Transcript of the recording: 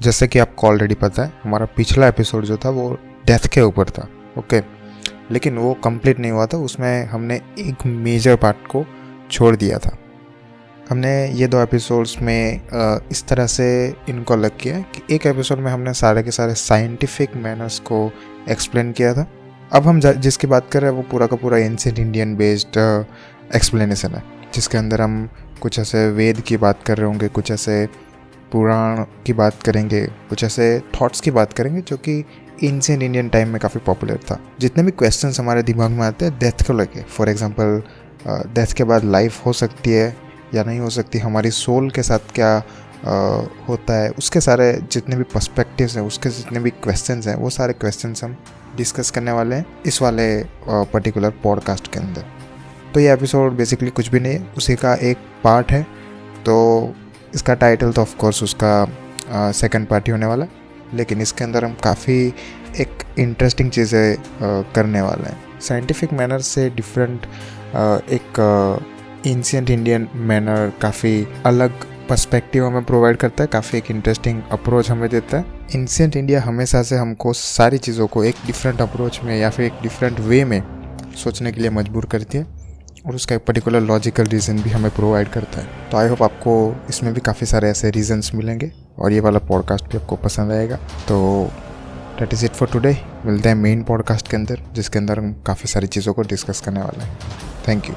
जैसे कि आपको ऑलरेडी पता है, हमारा पिछला एपिसोड जो था वो डेथ के ऊपर था ओके लेकिन वो कंप्लीट नहीं हुआ था, उसमें हमने एक मेजर पार्ट को छोड़ दिया था। हमने ये दो एपिसोड्स में इस तरह से इनको अलग किया कि एक एपिसोड में हमने सारे के सारे साइंटिफिक मैनर्स को एक्सप्लेन किया था। अब हम जिसकी बात कर रहे हैं, वो पूरा का पूरा एंशियंट इंडियन बेस्ड एक्सप्लेनेशन है, जिसके अंदर हम कुछ ऐसे वेद की बात कर रहे होंगे, कुछ ऐसे पुराण की बात करेंगे कुछ ऐसे थॉट्स की बात करेंगे जो कि एंशियंट इंडियन टाइम में काफ़ी पॉपुलर था। जितने भी क्वेश्चन हमारे दिमाग में आते हैं डेथ को लेके। फॉर एग्ज़ाम्पल डेथ के बाद लाइफ हो सकती है या नहीं हो सकती हमारी सोल के साथ क्या आ, होता है उसके सारे जितने भी पर्सपेक्टिव्स हैं उसके जितने भी क्वेश्चंस हैं वो सारे क्वेश्चंस हम डिस्कस करने वाले हैं इस वाले पर्टिकुलर पॉडकास्ट के अंदर। तो ये एपिसोड बेसिकली कुछ भी नहीं है उसी का एक पार्ट है। तो इसका टाइटल तो ऑफकोर्स उसका सेकंड पार्ट होने वाला लेकिन इसके अंदर हम काफ़ी एक इंटरेस्टिंग चीज़ें करने वाले हैं। साइंटिफिक मैनर से डिफरेंट एक एंशियंट इंडियन मैनर काफ़ी अलग पर्सपेक्टिव हमें प्रोवाइड करता है, काफ़ी एक इंटरेस्टिंग अप्रोच हमें देता है। एंशियंट इंडिया हमेशा से हमको सारी चीज़ों को एक डिफरेंट अप्रोच में या फिर एक डिफरेंट वे में सोचने के लिए मजबूर करती है। और उसका एक पर्टिकुलर लॉजिकल रीज़न भी हमें प्रोवाइड करता है। तो आई होप आपको इसमें भी काफ़ी सारे ऐसे रीज़न्स मिलेंगे और ये वाला पॉडकास्ट भी आपको पसंद आएगा। तो that is it for today मिलते हैं मेन पॉडकास्ट के अंदर, जिसके अंदर हम काफ़ी सारी चीज़ों को डिस्कस करने वाले हैं। Thank you